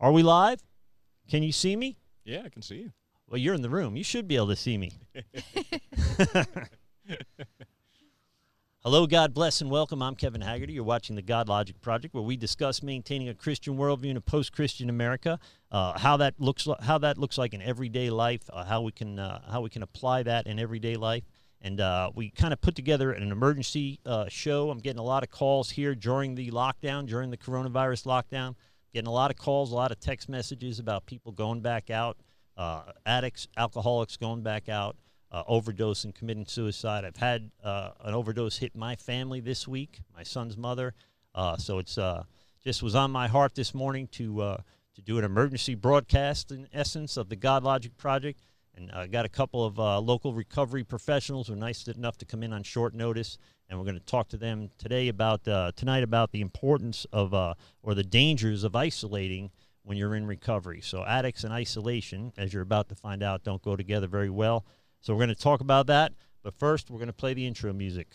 Are we live? Can you see me? Yeah, I can see you. Well, you're in the room. You should be able to see me. Hello, God bless and welcome. I'm Kevin Haggerty. You're watching the Godlogic Project, where we discuss maintaining a Christian worldview in a post-Christian America, uh, how that looks, li- how that looks like in everyday life, uh, how we can, uh, how we can apply that in everyday life, and uh, we kind of put together an emergency uh, show. I'm getting a lot of calls here during the lockdown, during the coronavirus lockdown. Getting a lot of calls, a lot of text messages about people going back out, uh, addicts, alcoholics going back out uh, overdose and committing suicide. I've had uh, an overdose hit my family this week, my son's mother. Uh, so it's uh, just was on my heart this morning to uh, to do an emergency broadcast, in essence, of the Godlogic Project. And I got a couple of local recovery professionals who are nice enough to come in on short notice, and we're going to talk to them today about uh, tonight about the importance of uh, or the dangers of isolating when you're in recovery. So addicts and isolation, as you're about to find out, don't go together very well. So we're going to talk about that. But first, we're going to play the intro music.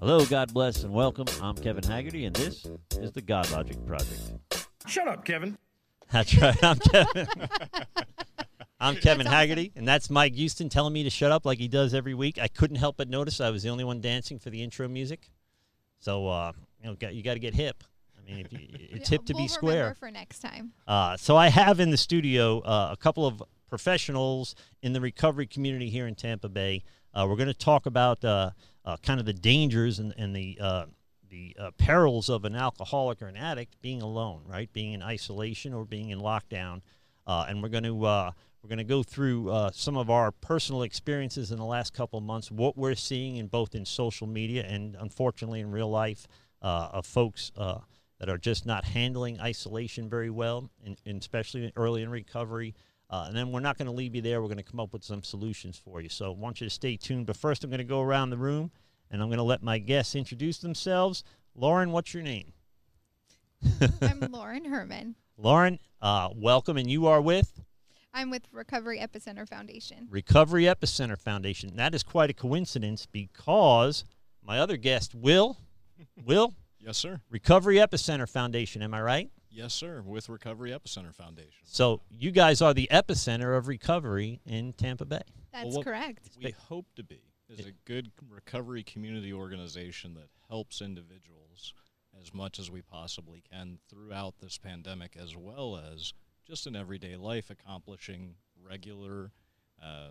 Hello, God bless and welcome. I'm Kevin Haggerty, and this is the Godlogic Project. Shut up, Kevin. That's right. I'm Kevin. I'm Kevin Haggerty, and that's Mike Houston telling me to shut up like he does every week. I couldn't help but notice I was the only one dancing for the intro music. So, uh, you know, got- you got to get hip. I mean, if you, it's hip to we'll be square. for next time. Uh, so I have in the studio uh, a couple of professionals in the recovery community here in Tampa Bay. Uh, we're going to talk about uh, uh, kind of the dangers and, and the uh, the uh, perils of an alcoholic or an addict being alone, right? Being in isolation or being in lockdown. Uh, and we're going to we're going to go through some of our personal experiences in the last couple of months, what we're seeing in both in social media and unfortunately in real life of folks that are just not handling isolation very well, and, and especially early in recovery. Uh, and then we're not going to leave you there. We're going to come up with some solutions for you. So I want you to stay tuned. But first, I'm going to go around the room and I'm going to let my guests introduce themselves. Lauren, what's your name? I'm Lauren Herman. Lauren, uh, welcome. And you are with I'm with Recovery Epicenter Foundation. Recovery Epicenter Foundation. That is quite a coincidence because my other guest, Will, Will, Yes, sir. Recovery Epicenter Foundation. Am I right? Yes, sir. With Recovery Epicenter Foundation. So you guys are the epicenter of recovery in Tampa Bay. That's what- correct. We hope to be is a good recovery community organization that helps individuals as much as we possibly can throughout this pandemic, as well as just in everyday life, accomplishing regular, uh,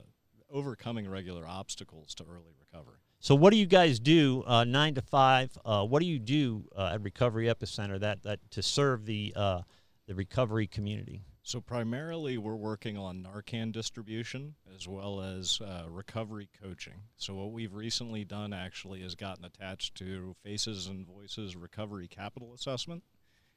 overcoming regular obstacles to early recovery. So what do you guys do uh, nine to five? Uh, what do you do uh, at Recovery Epicenter that that to serve the uh, the recovery community? So primarily, we're working on Narcan distribution as well as uh, recovery coaching. So what we've recently done actually is gotten attached to Faces and Voices Recovery Capital Assessment,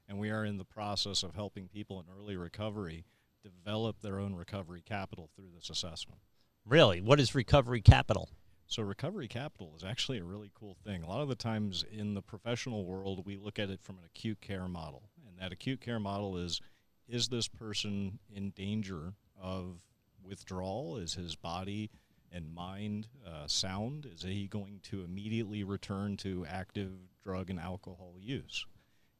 and we are in the process of helping people in early recovery develop their own recovery capital through this assessment. Really, what is recovery capital? So recovery capital is actually a really cool thing. A lot of the times in the professional world, we look at it from an acute care model, and that acute care model is is this person in danger of withdrawal? Is his body and mind uh, sound? Is he going to immediately return to active drug and alcohol use?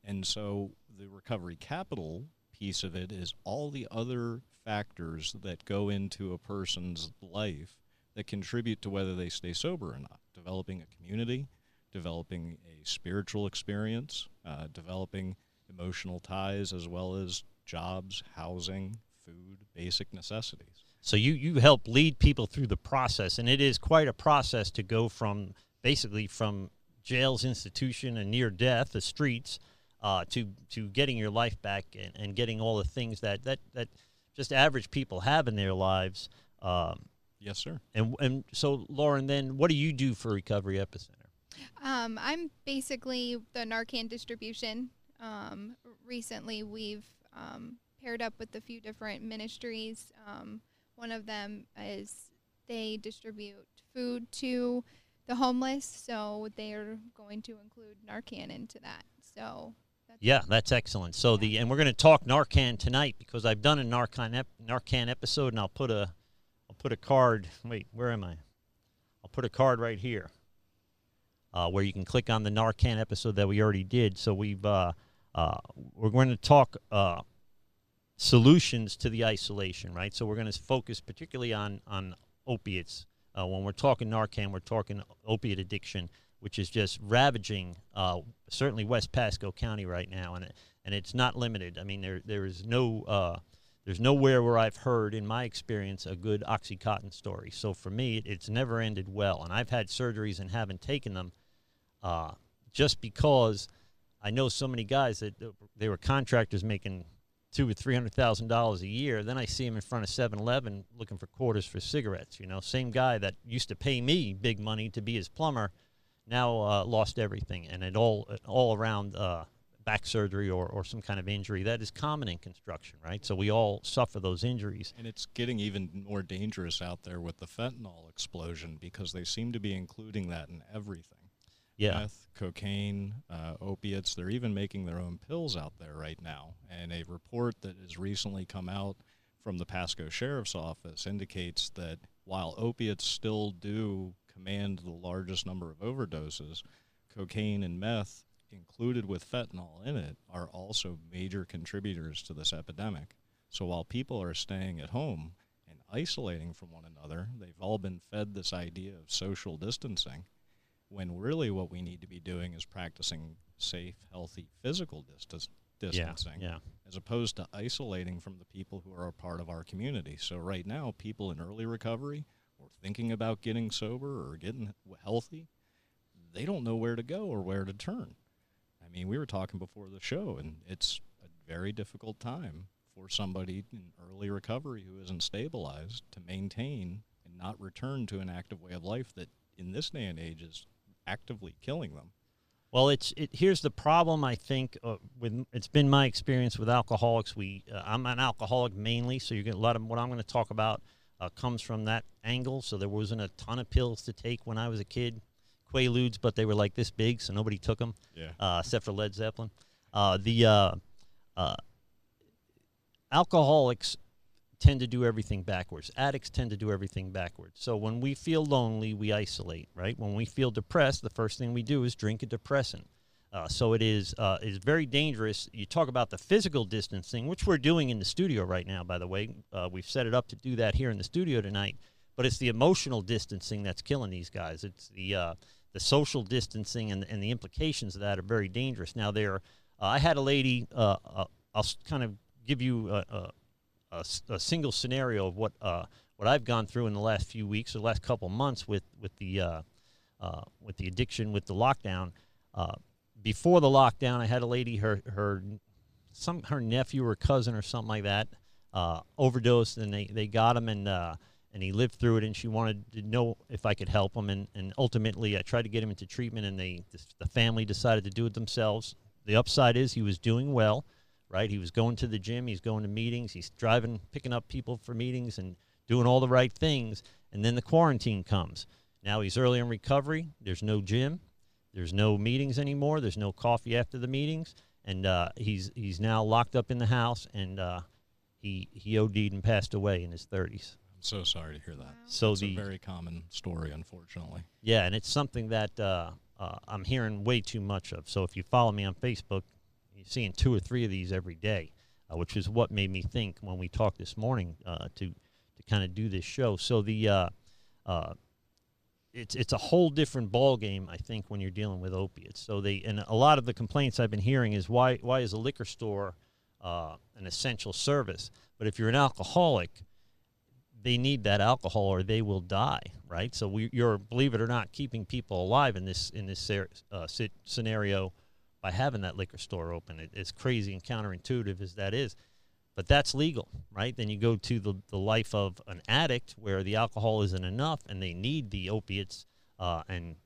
And so the recovery capital piece of it is all the other factors that go into a person's life that contribute to whether they stay sober or not. Developing a community, developing a spiritual experience, uh, developing emotional ties, as well as jobs, housing, food, basic necessities. So you you help lead people through the process, and it is quite a process to go from basically from jails, institution, and near death, the streets, uh, to to getting your life back and, and getting all the things that that that just average people have in their lives. Um, Yes, sir. and and so Lauren, then what do you do for Recovery Epicenter? Um, I'm basically the Narcan distribution. Um, recently, we've um, paired up with a few different ministries. Um, one of them is they distribute food to the homeless, so they're going to include Narcan into that. So that's Yeah, that's excellent. So the and we're going to talk Narcan tonight because I've done a Narcan ep, Narcan episode, and I'll put a I'll put a card. Wait, where am I? I'll put a card right here, uh, where you can click on the Narcan episode that we already did. So we've uh, uh, we're going to talk uh, solutions to the isolation, right? So we're going to focus particularly on on opiates. Uh, when we're talking Narcan, we're talking opiate addiction, which is just ravaging uh, certainly West Pasco County right now, and and it's not limited. I mean, there there is no uh, there's nowhere where I've heard, in my experience, a good OxyContin story. So for me, it's never ended well, and I've had surgeries and haven't taken them uh, just because I know so many guys that they were contractors making two or three hundred thousand dollars a year. Then I see him in front of 7-Eleven looking for quarters for cigarettes. You know, same guy that used to pay me big money to be his plumber, now uh, lost everything, and it all all around uh, back surgery or, or some kind of injury that is common in construction, right? So we all suffer those injuries. And it's getting even more dangerous out there with the fentanyl explosion because they seem to be including that in everything. Yeah. Meth, cocaine, uh, opiates. They're even making their own pills out there right now. And a report that has recently come out from the Pasco Sheriff's Office indicates that while opiates still do command the largest number of overdoses, cocaine and meth, included with fentanyl in it, are also major contributors to this epidemic. So while people are staying at home and isolating from one another, they've all been fed this idea of social distancing when really what we need to be doing is practicing safe, healthy physical distance, distancing, yeah. as opposed to isolating from the people who are a part of our community. So right now, people in early recovery or thinking about getting sober or getting healthy, they don't know where to go or where to turn. I mean, we were talking before the show, and it's a very difficult time for somebody in early recovery who isn't stabilized to maintain and not return to an active way of life that in this day and age is actively killing them. Well, it's it. Here's the problem. I think uh, with it's been my experience with alcoholics. We uh, I'm an alcoholic mainly, so you get a lot of what I'm going to talk about uh, comes from that angle. So there wasn't a ton of pills to take when I was a kid, Quaaludes, but they were like this big, so nobody took them, Yeah. uh, except for Led Zeppelin. Uh, the uh, uh, alcoholics tend to do everything backwards. Addicts tend to do everything backwards. So when we feel lonely, we isolate, right? When we feel depressed, the first thing we do is drink a depressant. Uh, so it is uh, is very dangerous. You talk about the physical distancing, which we're doing in the studio right now. By the way, uh, we've set it up to do that here in the studio tonight. But it's the emotional distancing that's killing these guys. It's the uh, the social distancing and, and the implications of that are very dangerous. Now there, uh, I had a lady. Uh, I'll kind of give you a a single scenario of what what I've gone through in the last few weeks or the last couple months with with the with the addiction with the lockdown. Before the lockdown, I had a lady her her some her nephew or cousin or something like that uh, overdosed, and they, they got him and uh, and he lived through it, and she wanted to know if I could help him, and, and ultimately I tried to get him into treatment, and they the family decided to do it themselves. The upside is he was doing well, right? He was going to the gym, he's going to meetings, he's driving, picking up people for meetings, and doing all the right things. And then the quarantine comes. Now he's early in recovery. There's no gym. There's no meetings anymore. There's no coffee after the meetings, and uh, he's he's now locked up in the house, and uh, he he OD'd and passed away in his 30s. I'm so sorry to hear that. So It's the a very common story, unfortunately. yeah, and it's something that uh, uh, I'm hearing way too much of. So if you follow me on Facebook, you're seeing two or three of these every day, uh, which is what made me think when we talked this morning uh, to to kind of do this show. So the uh, uh, it's it's a whole different ball game, I think, when you're dealing with opiates. So they and a lot of the complaints I've been hearing is why why is a liquor store uh, an essential service? But if you're an alcoholic, they need that alcohol or they will die, right? So we, you're believe it or not keeping people alive in this in this uh, scenario by having that liquor store open. It, it's crazy and counterintuitive as that is, but that's legal, right? Then you go to the the life of an addict where the alcohol isn't enough and they need the opiates, uh, and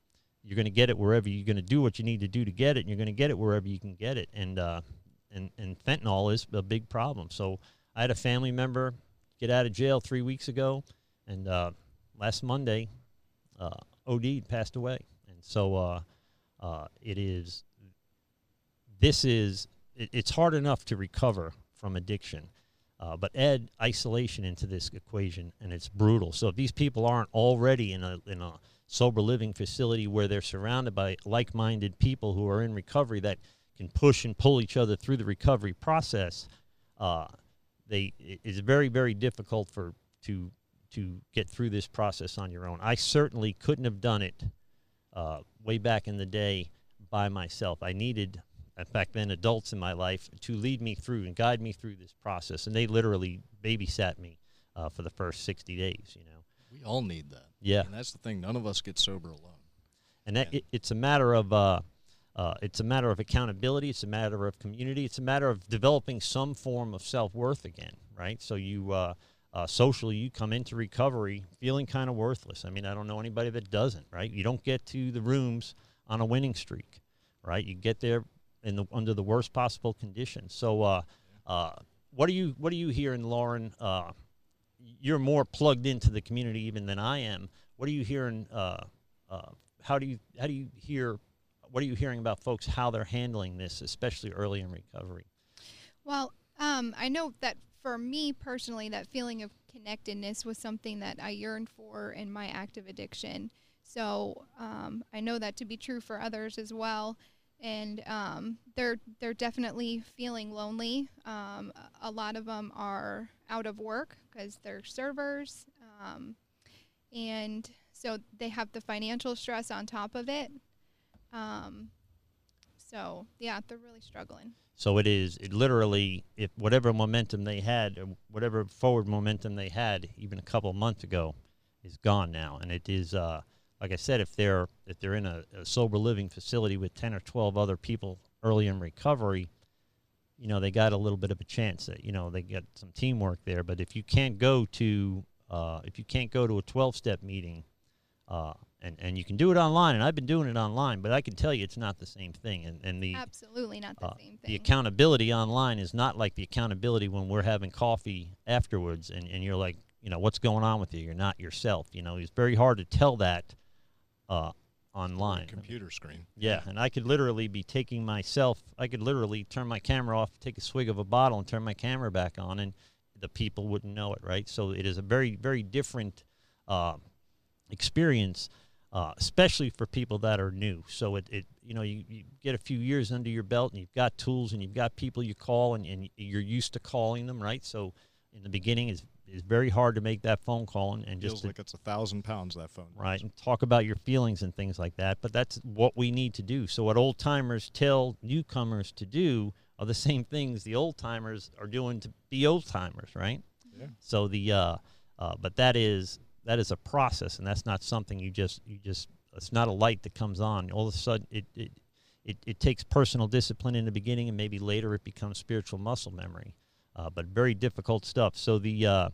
you're going to get it wherever you're going to do what you need to do to get it, and you're going to get it wherever you can get it, and uh, and and fentanyl is a big problem. So I had a family member get out of jail three weeks ago, and uh, last Monday, uh, OD passed away, and so uh, uh, it is. This is it, it's hard enough to recover from addiction, uh, but add isolation into this equation, and it's brutal. So if these people aren't already in a in a sober living facility where they're surrounded by like-minded people who are in recovery that can push and pull each other through the recovery process, uh, they it is very very difficult for to to get through this process on your own. I certainly couldn't have done it uh, way back in the day by myself. I needed, in fact, then adults in my life to lead me through and guide me through this process, and they literally babysat me uh, for the first sixty days. You know, We all need that. yeah, And that's the thing. None of us get sober alone. and that, Yeah. it, it's a matter of. Uh, uh, it's a matter of accountability. It's a matter of community. It's a matter of developing some form of self worth again, right? So you uh, uh, socially, you come into recovery feeling kind of worthless. I mean, I don't know anybody that doesn't, right? You don't get to the rooms on a winning streak, right? You get there in the under the worst possible conditions. So, uh, uh, what are you what are you hearing, Lauren? Uh, you're more plugged into the community even than I am. What are you hearing? Uh, uh, how do you how do you hear? What are you hearing about folks how they're handling this, especially early in recovery? Well, um, I know that for me personally, that feeling of connectedness was something that I yearned for in my active addiction. So um, I know that to be true for others as well. And um, they're they're definitely feeling lonely. Um, a- lot of them are out of work because they're servers, um, and so they have the financial stress on top of it. Um, so yeah, they're really struggling. So it is it literally if whatever momentum they had, or whatever forward momentum they had even a couple months ago, is gone now, and it is uh, like I said, if they're if they're in a, a sober living facility with ten or twelve other people early in recovery, you know they got a little bit of a chance that you know they get some teamwork there. But if you can't go to uh, if you can't go to a twelve step meeting, uh, and and you can do it online, and I've been doing it online, but I can tell you it's not the same thing, and and the Absolutely not the uh, same thing. the accountability online is not like the accountability when we're having coffee afterwards and, and you're like, you know, what's going on with you? You're not yourself. You know, it's very hard to tell that uh, online. Computer screen. Yeah, and I could literally be taking myself, I could literally turn my camera off, take a swig of a bottle, and turn my camera back on, and the people wouldn't know it, right? So it is a very, very different uh, experience, uh, especially for people that are new. So it, it you know, you, you get a few years under your belt, and you've got tools, and you've got people you call, and, and you're used to calling them, right? So in the beginning, it's, it's very hard to make that phone call and, and just Feels to like it's a thousand pounds that phone. right and talk about your feelings and things like that but that's what we need to do so what old timers tell newcomers to do are the same things the old timers are doing to be old timers right Yeah. so the uh, uh, but that is that is a process and that's not something you just you just it's not a light that comes on all of a sudden it it, it, it takes personal discipline in the beginning and maybe later it becomes spiritual muscle memory uh, but very difficult stuff so the uh,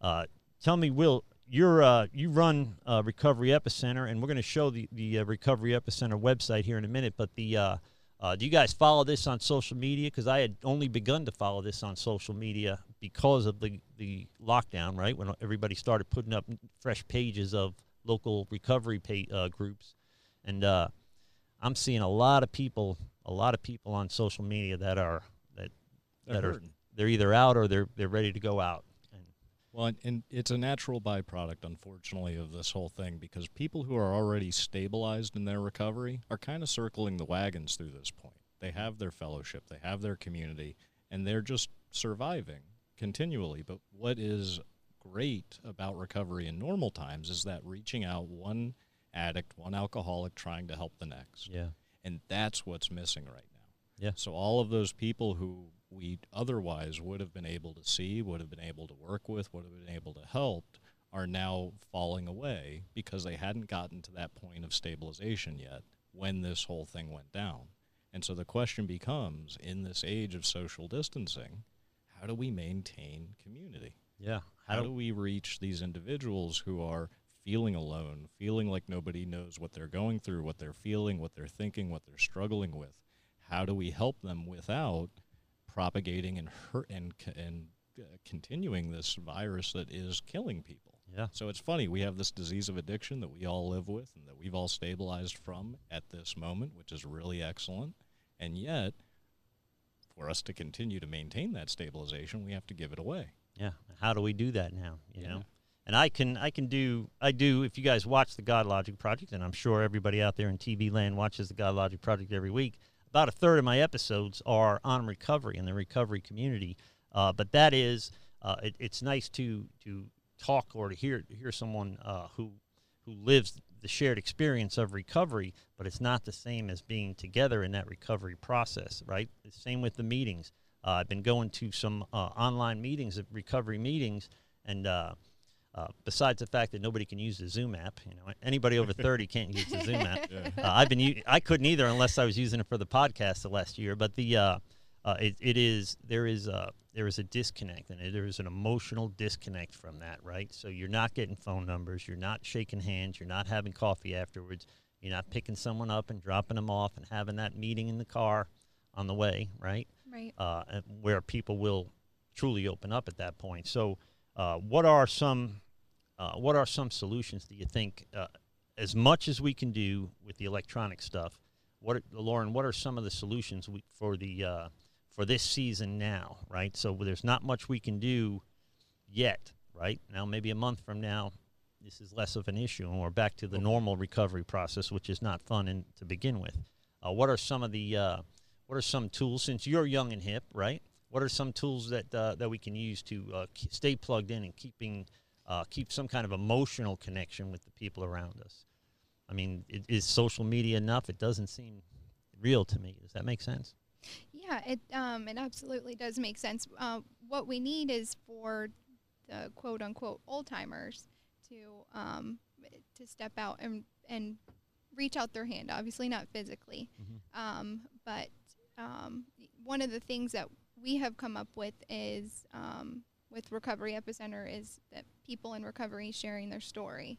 uh, tell me will you're uh, you run uh, recovery epicenter and we're going to show the, the uh, recovery epicenter website here in a minute but the uh, uh, do you guys follow this on social media? Because I had only begun to follow this on social media because of the, the lockdown, right? When everybody started putting up fresh pages of local recovery pay, uh, groups, and uh, I'm seeing a lot of people, a lot of people on social media that are that They're that are. They're either out or they're they're ready to go out. And Well, and, and it's a natural byproduct, unfortunately, of this whole thing because people who are already stabilized in their recovery are kind of circling the wagons through this point. They have their fellowship, they have their community, and they're just surviving continually. But what is great about recovery in normal times is that reaching out one addict, one alcoholic, trying to help the next. yeah, And that's what's missing right now. Yeah. So all of those people who we otherwise would have been able to see, would have been able to work with, would have been able to help, are now falling away because they hadn't gotten to that point of stabilization yet when this whole thing went down. And so the question becomes in this age of social distancing, how do we maintain community? yeah. How do we reach these individuals who are feeling alone, feeling like nobody knows what they're going through, what they're feeling, what they're thinking, what they're struggling with? How do we help them without propagating and hurt and and uh, continuing this virus that is killing people? yeah. So it's funny we have this disease of addiction that we all live with and that we've all stabilized from at this moment, which is really excellent. And yet, for us to continue to maintain that stabilization, we have to give it away. Yeah. How do we do that now? You Yeah. know? And I can I can do I do if you guys watch the Godlogic Project, and I'm sure everybody out there in TV land watches the Godlogic Project every week. About a third of my episodes are on recovery and the recovery community. Uh, but that is, uh, it, it's nice to to talk or to hear hear someone uh, who who lives the shared experience of recovery, but it's not the same as being together in that recovery process, right? The same with the meetings. Uh, I've been going to some uh, online meetings, recovery meetings, and uh, besides the fact that nobody can use the Zoom app, you know, anybody over 30 can't use the Zoom app. Yeah. Uh, I've been, u- I couldn't either unless I was using it for the podcast the last year. But the, uh, uh it, it is, there is a, there is a disconnect, and there is an emotional disconnect from that, right? So you're not getting phone numbers, you're not shaking hands, you're not having coffee afterwards, you're not picking someone up and dropping them off and having that meeting in the car on the way, right? Right. Uh, where people will truly open up at that point. So uh, what are some uh, what are some solutions do you think uh, as much as we can do with the electronic stuff what are, lauren what are some of the solutions we, for the uh, for this season now right? So there's not much we can do yet right? Now maybe a month from now this is less of an issue and we're back to the normal recovery process which is not fun in, to begin with. Uh, what are some of the what are some tools since you're young and hip right what are some tools that uh, that we can use to uh, stay plugged in and keeping uh, keep some kind of emotional connection with the people around us? I mean, it, is social media enough? It doesn't seem real to me. Does that make sense? Yeah, it um, it absolutely does make sense. Uh, what we need is for the quote unquote old timers to um, to step out and and reach out their hand. Obviously, not physically, mm-hmm. um, but um, one of the things that we have come up with is um, with Recovery Epicenter is that people in recovery sharing their story.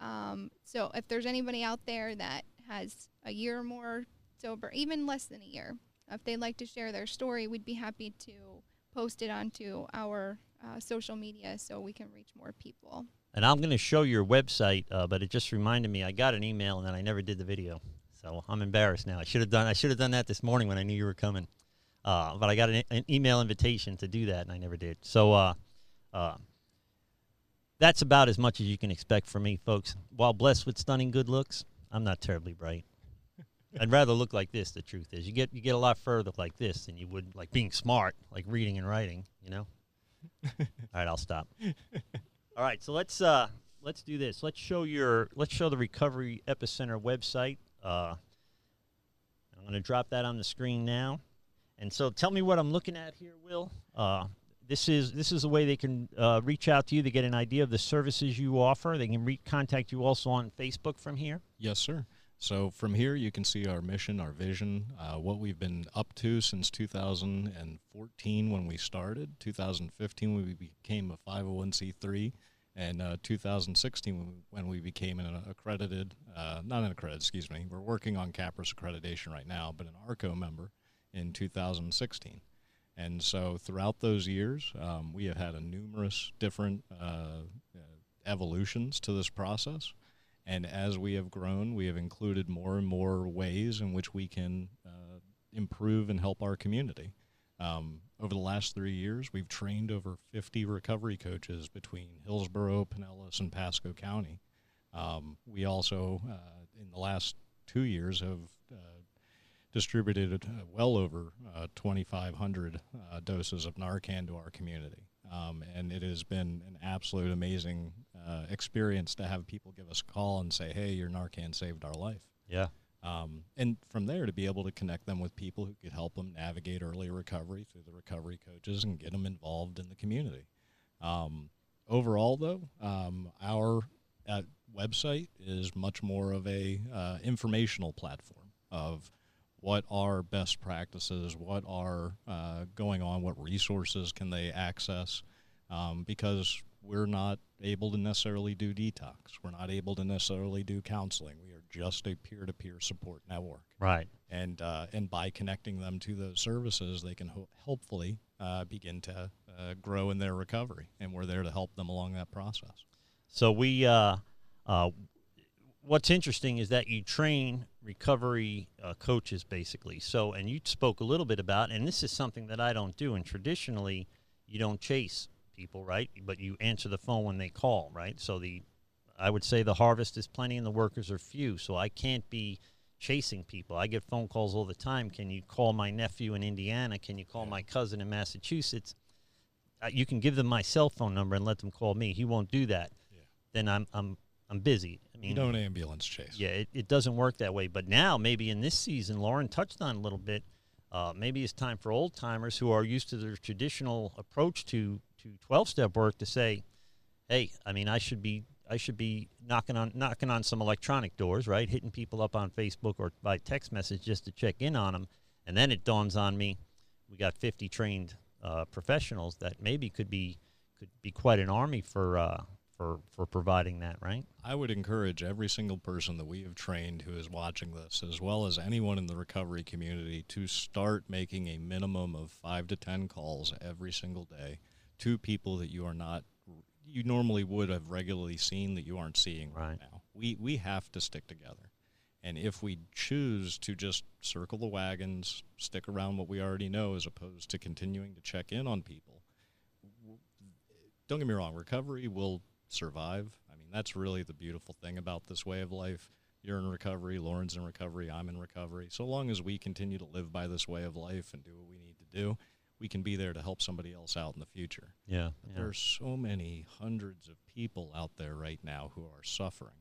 Um, so if there's anybody out there that has a year or more sober, even less than a year, if they'd like to share their story, we'd be happy to post it onto our uh, social media so we can reach more people. And I'm going to show your website, uh, but it just reminded me I got an email and then I never did the video, so I'm embarrassed now. I should have done I should have done that this morning when I knew you were coming. Uh, but I got an, an, email invitation to do that, and I never did. So uh, uh, that's about as much as you can expect from me, folks. While blessed with stunning good looks, I'm not terribly bright. I'd rather look like this. The truth is, you get you get a lot further like this than you would like being smart, like reading and writing. You know. All right, I'll stop. All right, so let's uh, let's do this. Let's show your let's show the Recovery Epicenter website. Uh, I'm going to drop that on the screen now. And so tell me what I'm looking at here, Will. Uh, this is this is the way they can uh, reach out to you to get an idea of the services you offer. They can re- contact you also on Facebook from here. Yes, sir. So from here, you can see our mission, our vision, uh, what we've been up to since 2014 when we started. 2015 when we became a 501c3, and uh, 2016 when we became an accredited, uh, not an accredited, excuse me. We're working on CAPRSS accreditation right now, but an ARCO member in 2016. And so throughout those years, um, we have had a numerous different uh, evolutions to this process. And as we have grown, we have included more and more ways in which we can uh, improve and help our community. Um, over the last three years, we've trained over 50 recovery coaches between Hillsborough, Pinellas, and Pasco County. Um, we also, uh, in the last two years, have uh, distributed uh, well over uh, 2,500 uh, doses of Narcan to our community. Um, and it has been an absolute amazing uh, experience to have people give us a call and say, hey, your Narcan saved our life. Yeah. Um, and from there, to be able to connect them with people who could help them navigate early recovery through the recovery coaches and get them involved in the community. Um, overall, though, um, our uh, website is much more of a uh, informational platform of what are best practices, what are uh, going on, what resources can they access, um, because we're not able to necessarily do detox. We're not able to necessarily do counseling. We are just a peer-to-peer support network. Right. And uh, and by connecting them to those services, they can ho- hopefully uh, begin to uh, grow in their recovery, and we're there to help them along that process. So we uh, uh, what's interesting is that you train recovery uh, coaches basically. So, and you spoke a little bit about, and this is something that I don't do. And traditionally, you don't chase people, right? But you answer the phone when they call, right? So the, I would say the harvest is plenty and the workers are few. So I can't be chasing people. I get phone calls all the time. Can you call my nephew in Indiana? Can you call my cousin in Massachusetts? Uh, you can give them my cell phone number and let them call me. He won't do that. Yeah. Then I'm I'm I'm busy. I mean, You don't ambulance chase. yeah, it, it doesn't work that way. But now, maybe in this season, Lauren touched on a little bit. Uh, maybe it's time for old timers who are used to their traditional approach to to twelve step work to say, "Hey, I mean, I should be I should be knocking on knocking on some electronic doors, right? Hitting people up on Facebook or by text message just to check in on them." And then it dawns on me, we got fifty trained uh, professionals that maybe could be could be quite an army for uh, for for providing that, right? I would encourage every single person that we have trained who is watching this, as well as anyone in the recovery community, to start making a minimum of five to 10 calls every single day to people that you are not, you normally would have regularly seen that you aren't seeing right, Right. now. We, we have to stick together. And if we choose to just circle the wagons, stick around what we already know, as opposed to continuing to check in on people, don't get me wrong, recovery will survive. I mean, that's really the beautiful thing about this way of life. You're in recovery, Lauren's in recovery, I'm in recovery. So long as we continue to live by this way of life and do what we need to do, we can be there to help somebody else out in the future. Yeah, But There are so many hundreds of people out there right now who are suffering.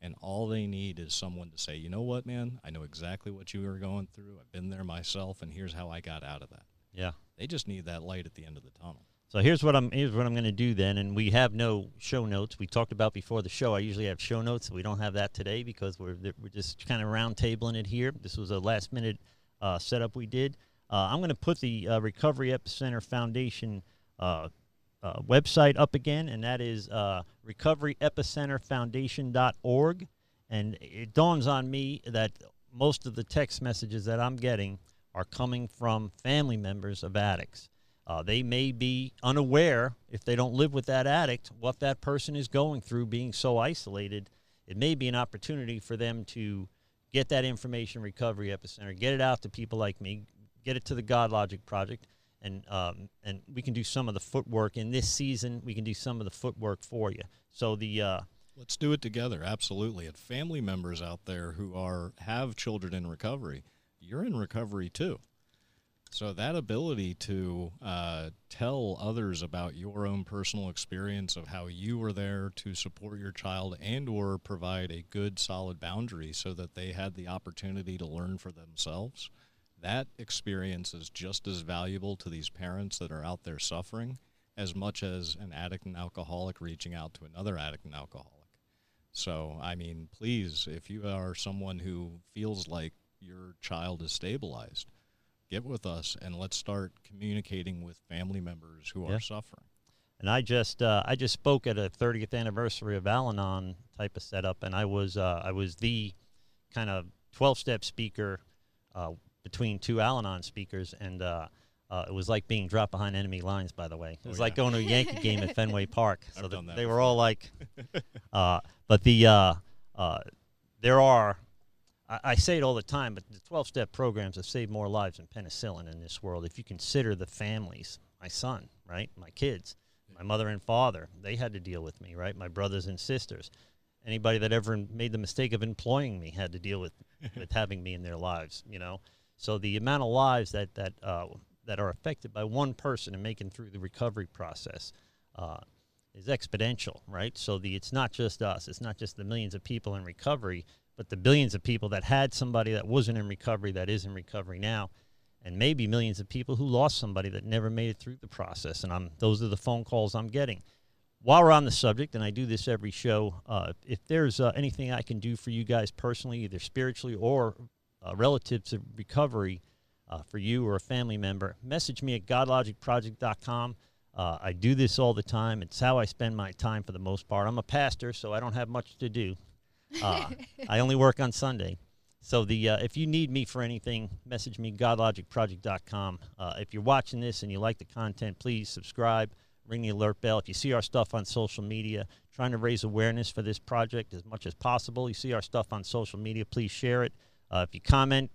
And all they need is someone to say, you know what, man, I know exactly what you are going through. I've been there myself, and here's how I got out of that. yeah. They just need that light at the end of the tunnel. So here's what I'm here's what I'm going to do then, and we have no show notes. We talked about before the show. I usually have show notes. We don't have that today because we're we're just kind of round tabling it here. This was a last minute uh, setup we did. Uh, I'm going to put the uh, Recovery Epicenter Foundation uh, uh, website up again, and that is uh, recoveryepicenterfoundation.org. And it dawns on me that most of the text messages that I'm getting are coming from family members of addicts. Uh, they may be unaware, if they don't live with that addict, what that person is going through being so isolated. It may be an opportunity for them to get that information, Recovery Epicenter, get it out to people like me, get it to the Godlogic Project, and um, and we can do some of the footwork in this season. We can do some of the footwork for you. So the uh, Let's do it together, absolutely. And family members out there who are have children in recovery, you're in recovery too. So that ability to uh, tell others about your own personal experience of how you were there to support your child and or provide a good solid boundary so that they had the opportunity to learn for themselves, that experience is just as valuable to these parents that are out there suffering as much as an addict and alcoholic reaching out to another addict and alcoholic. So, I mean, please, if you are someone who feels like your child is stabilized, get with us and let's start communicating with family members who Yeah. are suffering. And I just uh, I just spoke at a 30th anniversary of Al-Anon type of setup, and I was uh, I was the kind of 12 step speaker uh, between two Al-Anon speakers, and uh, uh, it was like being dropped behind enemy lines. By the way, it Oh, was like yeah. going to a Yankee game at Fenway Park. So I've that done that they were all like, uh, but the uh, uh, there are. I I say it all the time, but the 12 step programs have saved more lives than penicillin in this world. If you consider the families, my son, right? My kids, my mother and father, they had to deal with me, right? My brothers and sisters. Anybody that ever made the mistake of employing me had to deal with, with having me in their lives, you know? So the amount of lives that, that, uh, that are affected by one person and making through the recovery process uh, is exponential, right? So the it's not just us, it's not just the millions of people in recovery, but the billions of people that had somebody that wasn't in recovery that is in recovery now, and maybe millions of people who lost somebody that never made it through the process. And I'm those are the phone calls I'm getting. While we're on the subject, and I do this every show, uh, if there's uh, anything I can do for you guys personally, either spiritually or uh, relative to recovery, uh, for you or a family member, message me at godlogicproject.com. Uh, I do this all the time. It's how I spend my time for the most part. I'm a pastor, so I don't have much to do. Uh, I only work on Sunday. So the uh, if you need me for anything, message me godlogicproject.com. Uh, if you're watching this and you like the content, please subscribe, ring the alert bell. If you see our stuff on social media, trying to raise awareness for this project as much as possible. You see our stuff on social media, please share it. Uh, if you comment,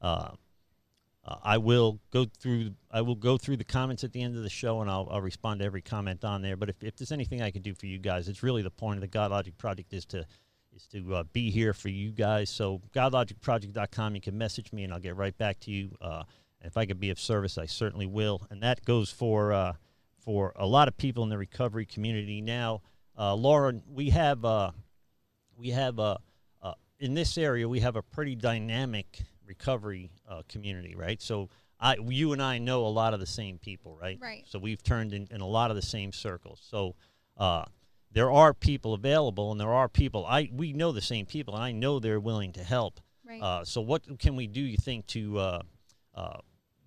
uh, uh, I will go through. I will go through the comments at the end of the show, and I'll, I'll respond to every comment on there. But if, if there's anything I can do for you guys, it's really the point of the Godlogic Project is to is to uh, be here for you guys. So godlogicproject.com, you can message me and I'll get right back to you. Uh, and if I could be of service, I certainly will. And that goes for uh, for a lot of people in the recovery community now. Uh, Lauren, we have uh, we have uh, uh, in this area we have a pretty dynamic recovery uh, community, right? So I, you and I know a lot of the same people, right? Right. So we've turned in, in a lot of the same circles. So uh, there are people available, and there are people I we know the same people, and I know they're willing to help. Right. Uh, so what can we do? You think to uh, uh,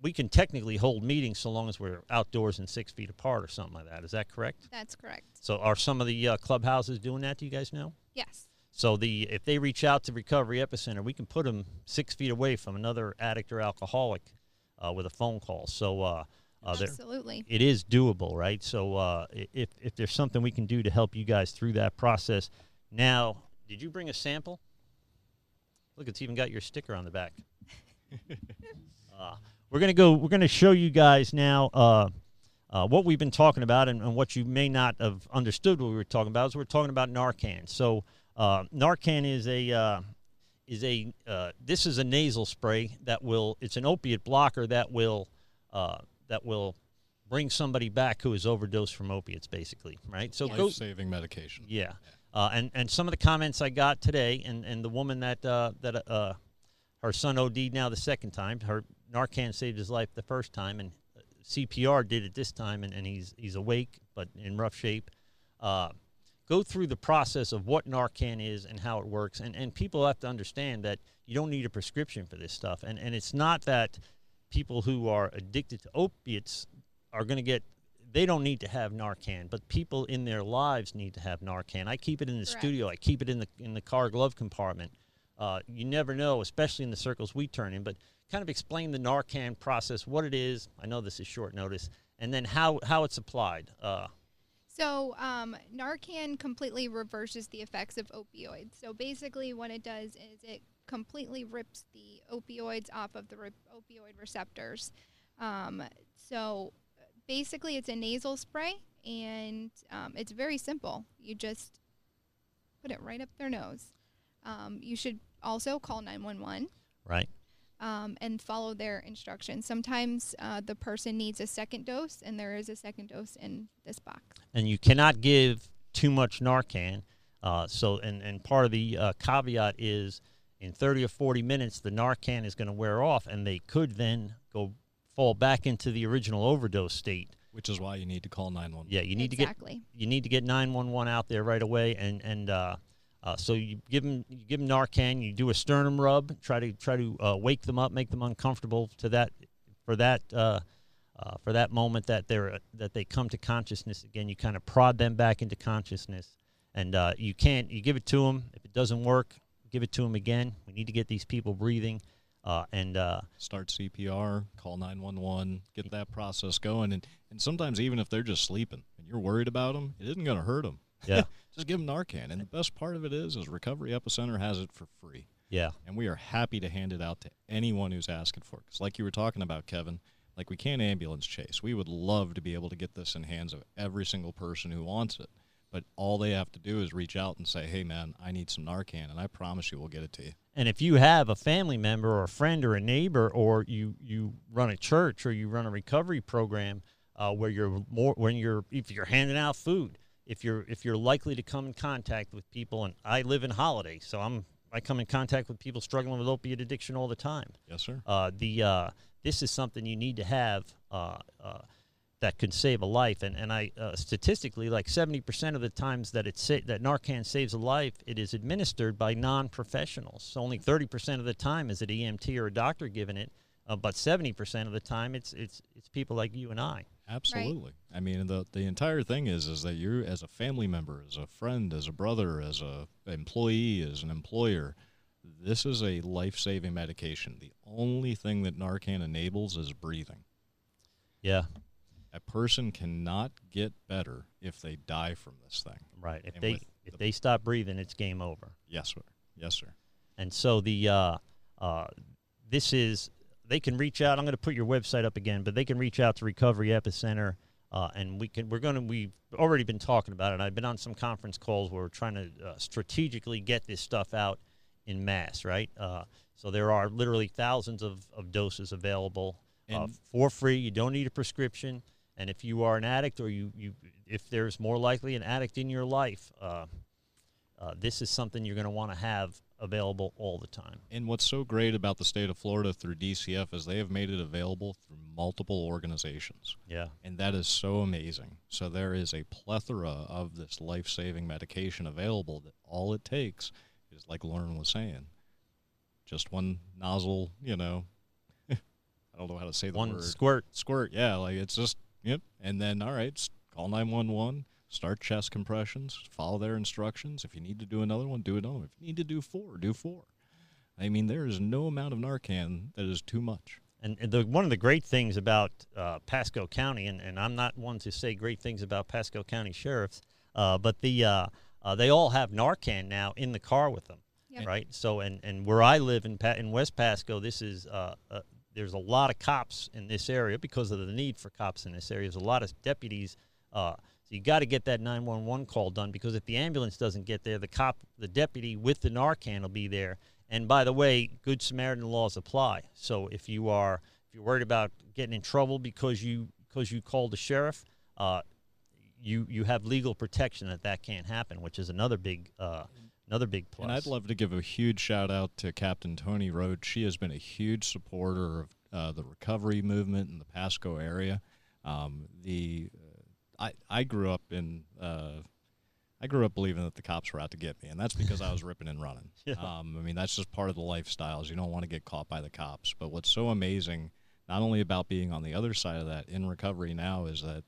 we can technically hold meetings so long as we're outdoors and six feet apart or something like that. Is that correct? That's correct. So are some of the uh, clubhouses doing that? Do you guys know? Yes. So the if they reach out to Recovery Epicenter, we can put them six feet away from another addict or alcoholic uh, with a phone call. So uh, Absolutely. it is doable, right? So uh, if if there's something we can do to help you guys through that process, now did you bring a sample? Look, it's even got your sticker on the back. uh, we're gonna go. We're gonna show you guys now uh, uh, what we've been talking about, and, and what you may not have understood what we were talking about. Is we're talking about Narcan. So uh, Narcan is a uh, is a uh, this is a nasal spray that will. It's an opiate blocker that will uh, that will bring somebody back who is overdosed from opiates, basically, right? So go, Life-saving medication. yeah, uh, and and some of the comments I got today, and and the woman that uh, that uh, her son OD'd now the second time. Her Narcan saved his life the first time, and CPR did it this time, and, and he's he's awake but in rough shape. Uh, go through the process of what Narcan is and how it works, and and people have to understand that you don't need a prescription for this stuff, and and it's not that people who are addicted to opiates are going to get they don't need to have Narcan, but people in their lives need to have Narcan. I keep it in the Correct. studio. I keep it in the in the car glove compartment. Uh, you never know, especially in the circles we turn in. But kind of explain the Narcan process, what it is. I know this is short notice, and then how how it's applied. Uh, So, um, Narcan completely reverses the effects of opioids. So, basically, what it does is it completely rips the opioids off of the re- opioid receptors. Um, so, basically, it's a nasal spray, and um, it's very simple. You just put it right up their nose. Um, you should also call 911 right. um, and follow their instructions. Sometimes uh, the person needs a second dose, and there is a second dose in this box. and you cannot give too much Narcan. Uh, so, and, and part of the uh, caveat is in 30 or 40 minutes, the Narcan is going to wear off, and they could then go fall back into the original overdose state. Which is why you need to call 911. Yeah, you need to get you need to get 911 out there right away, and and uh, uh, so you give them you give them Narcan, you do a sternum rub, try to try to uh, wake them up, make them uncomfortable to that for that uh, uh, for that moment that they're that they come to consciousness again. You kind of prod them back into consciousness, and uh, you can't you give it to them. If it doesn't work, give it to them again. We need to get these people breathing, uh, and uh, Start CPR, call 911, get that process going. And, and sometimes, even if they're just sleeping and you're worried about them, it isn't going to hurt them. yeah, just give them Narcan. And the best part of it is, is Recovery Epicenter has it for free. yeah, and we are happy to hand it out to anyone who's asking for it. Because, like you were talking about, Kevin, like we can't ambulance chase. We would love to be able to get this in hands of every single person who wants it. But all they have to do is reach out and say, "Hey, man, I need some Narcan," and I promise you, we'll get it to you. And if you have a family member or a friend or a neighbor, or you you run a church or you run a recovery program uh, where you're more when you're if you're handing out food, if you're if you're likely to come in contact with people, and I live in Holiday, so I'm I come in contact with people struggling with opiate addiction all the time. Yes, sir. Uh, the uh, this is something you need to have uh, uh, that can save a life. And and I uh, statistically, like seventy percent of the times that it sa- that Narcan saves a life, it is administered by non-professionals. So only thirty percent of the time is it EMT or a doctor giving it, uh, but seventy percent of the time it's it's it's people like you and I. Absolutely. I mean, the the entire thing is is that you, as a family member, as a friend, as a brother, as a employee, as an employer, this is a life saving medication. The only thing that Narcan enables is breathing. Yeah, A person cannot get better if they die from this thing. right. If And they if the- they stop breathing, it's game over. Yes, sir. Yes, sir. And so the uh, uh, this is they can reach out. I'm going to put your website up again, but they can reach out to Recovery Epicenter Uh, and we can we're going to we've already been talking about it. I've been on some conference calls where we're trying to uh, strategically get this stuff out in mass, right? Uh, so there are literally thousands of, of doses available uh, for free. You don't need a prescription. And if you are an addict or you, you if there's more likely an addict in your life, uh, uh, this is something you're going to want to have available all the time. And what's so great about the state of Florida through DCF is they have made it available through multiple organizations. Yeah. And that is so amazing. So there is a plethora of this life saving medication available that all it takes is, like Lauren was saying, just one nozzle, you know. I don't know how to say the One word. squirt. Squirt, yeah. Like it's just, yep. And then, all right, call 911, start chest compressions, follow their instructions. If you need to do another one, do another one. If you need to do four, do four. I mean, there is no amount of Narcan that is too much. And and the, one of the great things about uh, Pasco County, and, and I'm not one to say great things about Pasco County sheriffs, uh, but the uh, uh, they all have Narcan now in the car with them, Yep. right? So and, and where I live in pa- in West Pasco, this is uh, uh, there's a lot of cops in this area because of the need for cops in this area. There's a lot of deputies. Uh, so you got to get that 911 call done because if the ambulance doesn't get there, the cop, the deputy with the Narcan will be there. And by the way, Good Samaritan laws apply. So if you are if you're worried about getting in trouble because you because you called the sheriff, uh, you you have legal protection that that can't happen, which is another big uh, another big plus. And I'd love to give a huge shout out to Captain Tony Rhodes. She has been a huge supporter of uh, the recovery movement in the Pasco area. Um, the uh, I I grew up in uh, I grew up believing that the cops were out to get me, and that's because I was ripping and running. Yeah. Um, I mean, that's just part of the lifestyles. You don't want to get caught by the cops. But what's so amazing, not only about being on the other side of that in recovery now, is that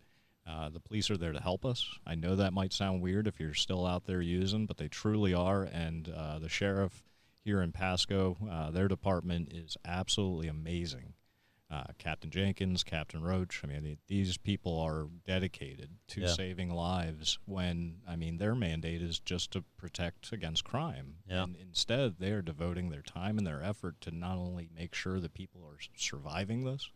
uh, the police are there to help us. I know that might sound weird if you're still out there using, but they truly are. And uh, the sheriff here in Pasco, uh, their department is absolutely amazing. Uh, Captain Jenkins, Captain Roach. I mean, th- these people are dedicated to Yeah. saving lives. When I mean, their mandate is just to protect against crime. Yeah. And instead, they are devoting their time and their effort to not only make sure that people are surviving this,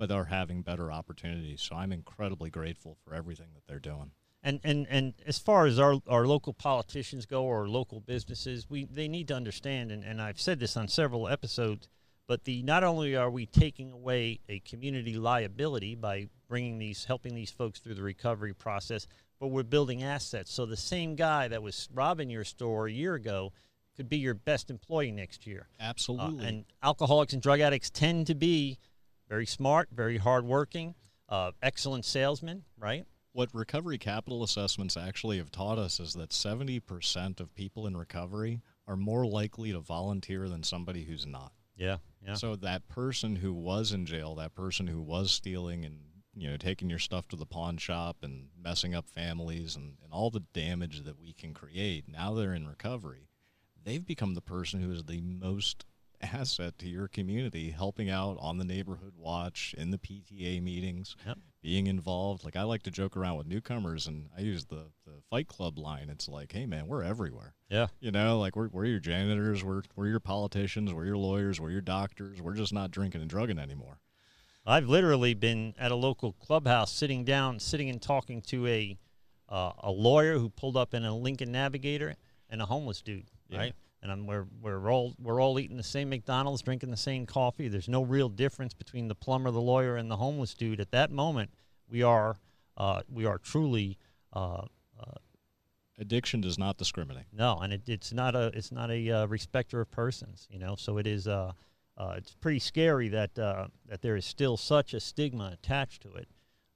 but are having better opportunities. So I'm incredibly grateful for everything that they're doing. And and and as far as our, our local politicians go or local businesses, we they need to understand and, and I've said this on several episodes, but the not only are we taking away a community liability by bringing these helping these folks through the recovery process, but we're building assets. So the same guy that was robbing your store a year ago could be your best employee next year. Uh, Absolutely. and alcoholics and drug addicts tend to be very smart, very hardworking, uh, excellent salesman, right? what recovery capital assessments actually have taught us is that 70% of people in recovery are more likely to volunteer than somebody who's not. Yeah, yeah. So that person who was in jail, that person who was stealing and you know taking your stuff to the pawn shop and messing up families and, and all the damage that we can create, now they're in recovery. They've become the person who is the most asset to your community, helping out on the neighborhood watch, in the PTA meetings, Yep. being involved. Like I like to joke around with newcomers and I use the, the fight club line. It's like, hey man, we're everywhere. Yeah. You know, like we're, we're your janitors, we're, we're your politicians, we're your lawyers, we're your doctors. We're just not drinking and drugging anymore. I've literally been at a local clubhouse, sitting down, sitting and talking to a uh, a lawyer who pulled up in a Lincoln Navigator and a homeless dude, Yeah. right? And I'm, we're we're all we're all eating the same McDonald's, drinking the same coffee. There's no real difference between the plumber, the lawyer, and the homeless dude. At that moment, we are uh, we are truly uh, Addiction does not discriminate. no, and it, it's not a it's not a uh, respecter of persons, you know. So it is uh, uh, it's pretty scary that uh, that there is still such a stigma attached to it.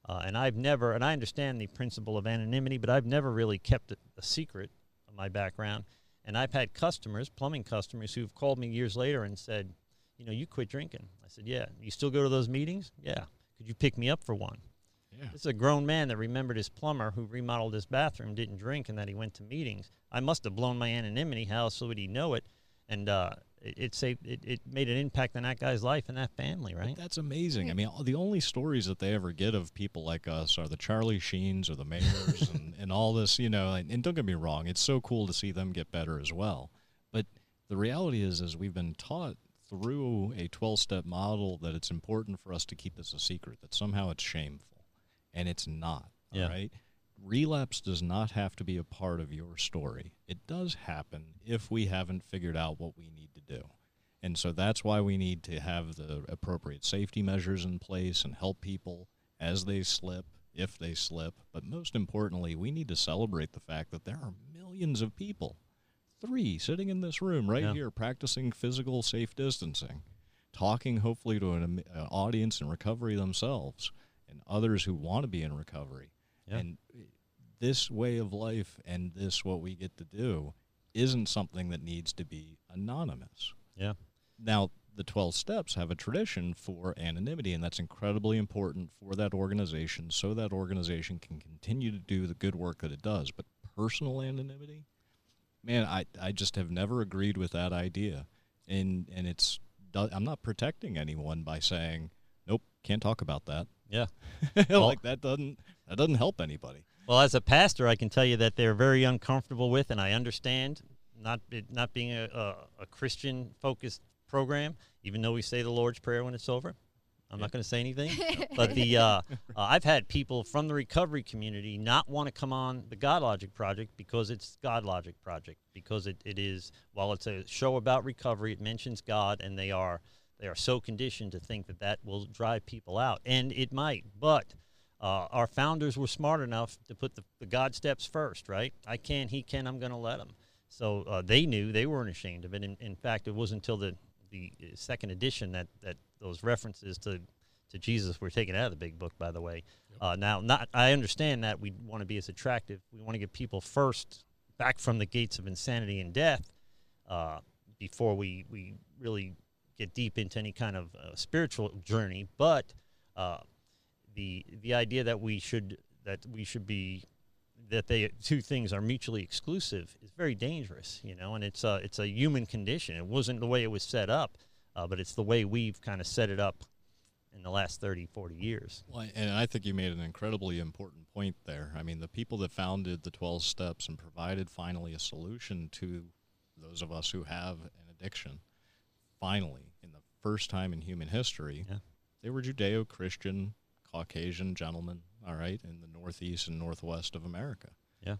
Uh, and I've never, and I understand the principle of anonymity, but I've never really kept it a secret of my background. And I've had customers, plumbing customers, who've called me years later and said, you know, you quit drinking. I said, yeah. You still go to those meetings? Yeah. Could you pick me up for one? Yeah. This is a grown man that remembered his plumber who remodeled his bathroom, didn't drink, and that he went to meetings. I must have blown my anonymity. How else would he know it? And uh, it, it saved. It, it made an impact on that guy's life and that family, right? That's amazing. I mean, all- the only stories that they ever get of people like us are the Charlie Sheens or the mayors and, and all this, you know. And, and don't get me wrong, it's so cool to see them get better as well. But the reality is, is we've been taught through a 12-step model that it's important for us to keep this a secret, that somehow it's shameful. and it's not. Yeah. All right. Relapse does not have to be a part of your story. It does happen if we haven't figured out what we need to do. And so that's why we need to have the appropriate safety measures in place and help people as they slip, if they slip. But most importantly, we need to celebrate the fact that there are millions of people, three sitting in this room right Yeah. here, practicing physical safe distancing, talking hopefully to an, an uh, audience in recovery themselves and others who want to be in recovery. Yeah. And this way of life and this what we get to do isn't something that needs to be anonymous. Yeah. Now, the 12 steps have a tradition for anonymity, and that's incredibly important for that organization so that organization can continue to do the good work that it does. But personal anonymity, man, I, I just have never agreed with that idea. And, and it's, I'm not protecting anyone by saying, nope, can't talk about that. Yeah. like that doesn't, that doesn't help anybody. Well, as a pastor, I can tell you that they're very uncomfortable with, and I understand not not being a, a, a Christian focused program. Even though we say the Lord's Prayer when it's over, I'm not going to say anything. but the uh, uh, I've had people from the recovery community not want to come on the God Logic project because it's God Logic project because it, it is while it's a show about recovery, it mentions God, and they are they are so conditioned to think that that will drive people out, and it might, but. Uh, our founders were smart enough to put the, the God steps first, right? I can, he can, I'm going to let him. So uh, they knew they weren't ashamed of it. In, in fact, it wasn't until the, the second edition that, that those references to, to Jesus were taken out of the big book, by the way. Uh, now, not I understand that we want to be as attractive. We want to get people first back from the gates of insanity and death uh, before we, we really get deep into any kind of uh, spiritual journey. But uh, the the idea that we should that we should be that they two things are mutually exclusive is very dangerous, you know, and it's a it's a human condition. It wasn't the way it was set up, uh, but it's the way we've kind of set it up in the last 30, 40 years. Well, and I think you made an incredibly important point there. I mean, the people that founded the 12 steps and provided finally a solution to those of us who have an addiction, finally, in the first time in human history, Yeah. they were Judeo Christian, Caucasian gentlemen, all right, in the Northeast and Northwest of America. Yeah.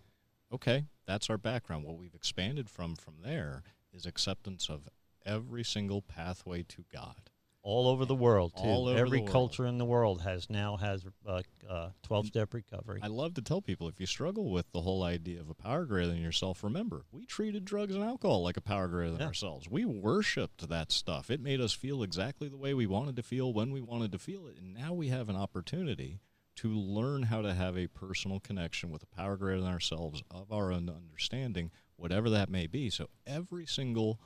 Okay, that's our background. What we've expanded from from there is acceptance of every single pathway to God. All over the world, too. All over Every the world. culture in the world has now has uh, uh, 12 step recovery. I love to tell people if you struggle with the whole idea of a power greater than yourself, remember, we treated drugs and alcohol like a power greater than Yeah. ourselves. We worshiped that stuff. It made us feel exactly the way we wanted to feel when we wanted to feel it. And now we have an opportunity to learn how to have a personal connection with a power greater than ourselves of our own understanding, whatever that may be. So every single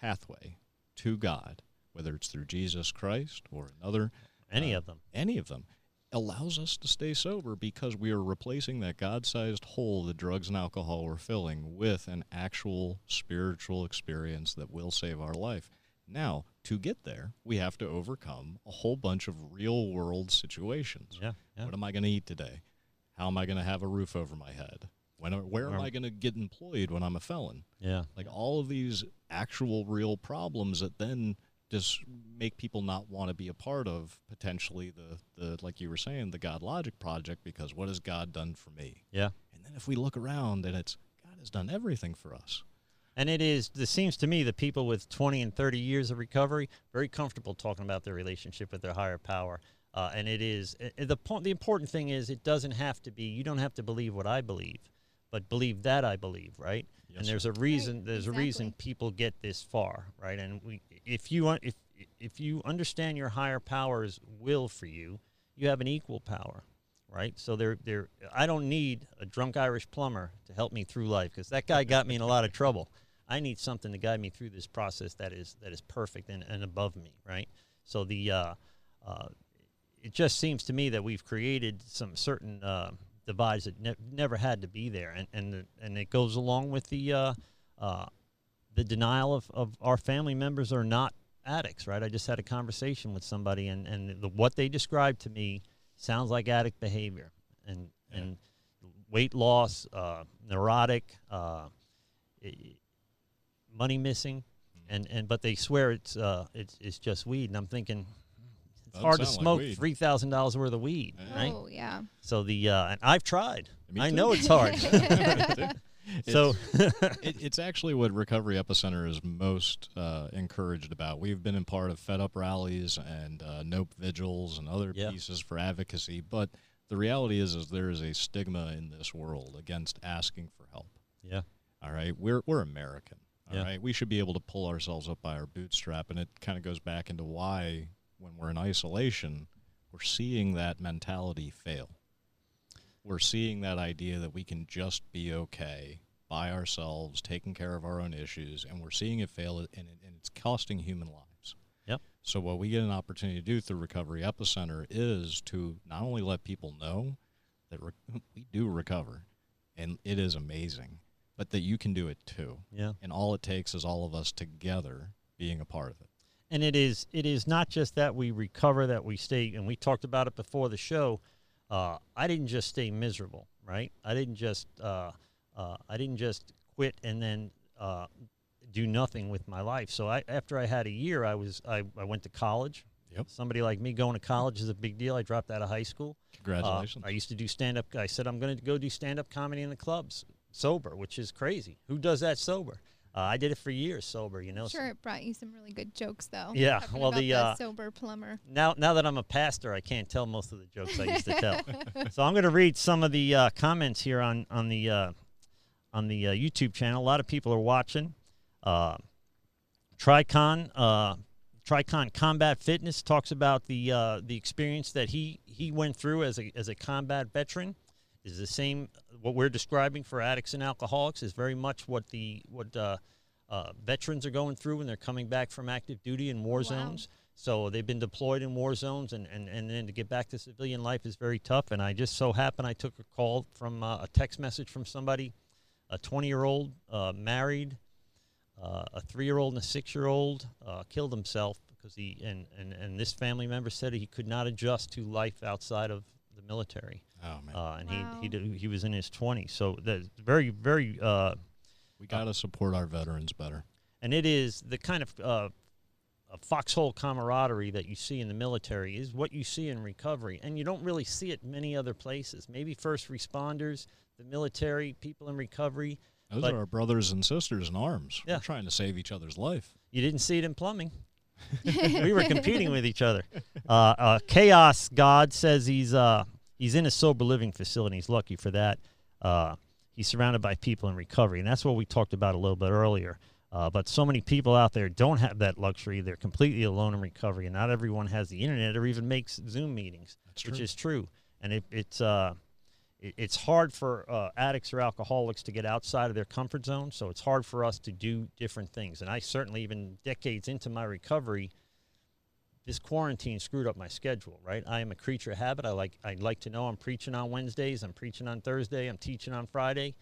pathway to God, whether it's through Jesus Christ or another Any uh, of them. any of them allows us to stay sober because we are replacing that god-sized hole that drugs and alcohol were filling with an actual spiritual experience that will save our life now to get there we have to overcome a whole bunch of real world situations Yeah. yeah. what am i going to eat today how am i going to have a roof over my head when where am i going to get employed when i'm a felon Yeah. like all of these actual real problems that then just make people not want to be a part of potentially the, the like you were saying the god logic project because what has god done for me Yeah. and then if we look around and it's god has done everything for us And it is, it seems to me, the people with 20 and 30 years of recovery very comfortable talking about their relationship with their higher power. Uh, and it is i- i- the point. The important thing is, it doesn't have to be. You don't have to believe what I believe, but believe that I believe, right? Yes, and there's a reason. there's a reason people get this far, right? And we, if you un- if if you understand your higher power's will for you, you have an equal power, right? So there, there. I don't need a drunk Irish plumber to help me through life because that guy got me in a lot of trouble. I need something to guide me through this process that is that is perfect and, and above me, right? So the uh, uh, it just seems to me that we've created some certain uh, divides that ne- never had to be there, and and the, and it goes along with the uh, uh, the denial of, of our family members are not addicts, right? I just had a conversation with somebody, and and the, what they described to me sounds like addict behavior, and Yeah. and weight loss, uh, neurotic. Uh, i- money missing, and, and but they swear it's uh it's it's just weed, and I'm thinking, Doesn't hard to sound like smoke weed. three thousand dollars worth of weed, Yeah. right? Oh yeah. So the uh, and I've tried. Me I too. know it's hard. so it, it's actually what Recovery Epicenter is most uh, encouraged about. We've been in part of Fed Up rallies and uh, Nope vigils and other Yeah. pieces for advocacy, but the reality is, is there is a stigma in this world against asking for help. yeah, All right, we're we're American. All right, Yeah. we should be able to pull ourselves up by our bootstrap, and it kind of goes back into why, when we're in isolation, we're seeing that mentality fail. We're seeing that idea that we can just be okay by ourselves, taking care of our own issues, and we're seeing it fail, and, it, and it's costing human lives. Yep. So what we get an opportunity to do through Recovery Epicenter is to not only let people know that re- we do recover, and it is amazing, but that you can do it too. yeah. And all it takes is all of us together being a part of it. and it is it is not just that we recover that we stay and we talked about it before the show uh, i didn't just stay miserable right i didn't just uh, uh, i didn't just quit and then uh, do nothing with my life so I, after i had a year i was I, I went to college Yep. somebody like me going to college is a big deal i dropped out of high school Uh, Congratulations. I used to do stand up. I said I'm going to go do stand up comedy in the clubs sober, which is crazy. Who does that sober? Uh, I did it for years sober. You know. Sure, it brought you some really good jokes though. Yeah, Talking well, the, uh, sober plumber. Now, now that I'm a pastor, I can't tell most of the jokes I used to tell. so I'm going to read some of the uh, comments here on on the uh, on the uh, YouTube channel. A lot of people are watching. Uh, Tricon uh, Tricon Combat Fitness talks about the uh, the experience that he he went through as a as a combat veteran. Is the same what we're describing for addicts and alcoholics is very much what the what uh, uh, veterans are going through when they're coming back from active duty in war Wow. zones. So they've been deployed in war zones, and, and, and then to get back to civilian life is very tough. And I just so happened I took a call from uh, a text message from somebody, a 20 year old, uh, married, uh, a three year old and a six year old, uh, killed himself because he, and, and, and this family member said he could not adjust to life outside of the military. Oh man, Uh, and Wow. he, he, did, he was in his 20s. So that's very, very, uh, we got to support our veterans better. and it is the kind of uh, a foxhole camaraderie that you see in the military is what you see in recovery, and you don't really see it many other places. Maybe first responders, the military, people in recovery. Those But- are our brothers and sisters in arms. Yeah. We're trying to save each other's life. You didn't see it in plumbing. we were competing with each other. Uh, uh, Chaos God says he's uh, he's in a sober living facility. He's lucky for that. Uh, he's surrounded by people in recovery, and that's what we talked about a little bit earlier. Uh, but so many people out there don't have that luxury. They're completely alone in recovery, and not everyone has the internet or even makes Zoom meetings, That's which true. is true. And it, it's uh, it, it's hard for uh, addicts or alcoholics to get outside of their comfort zone. So it's hard for us to do different things. And I certainly, even decades into my recovery, this quarantine screwed up my schedule. Right, I am a creature of habit. I like I like to know I'm preaching on Wednesdays. I'm preaching on Thursday. I'm teaching on Friday.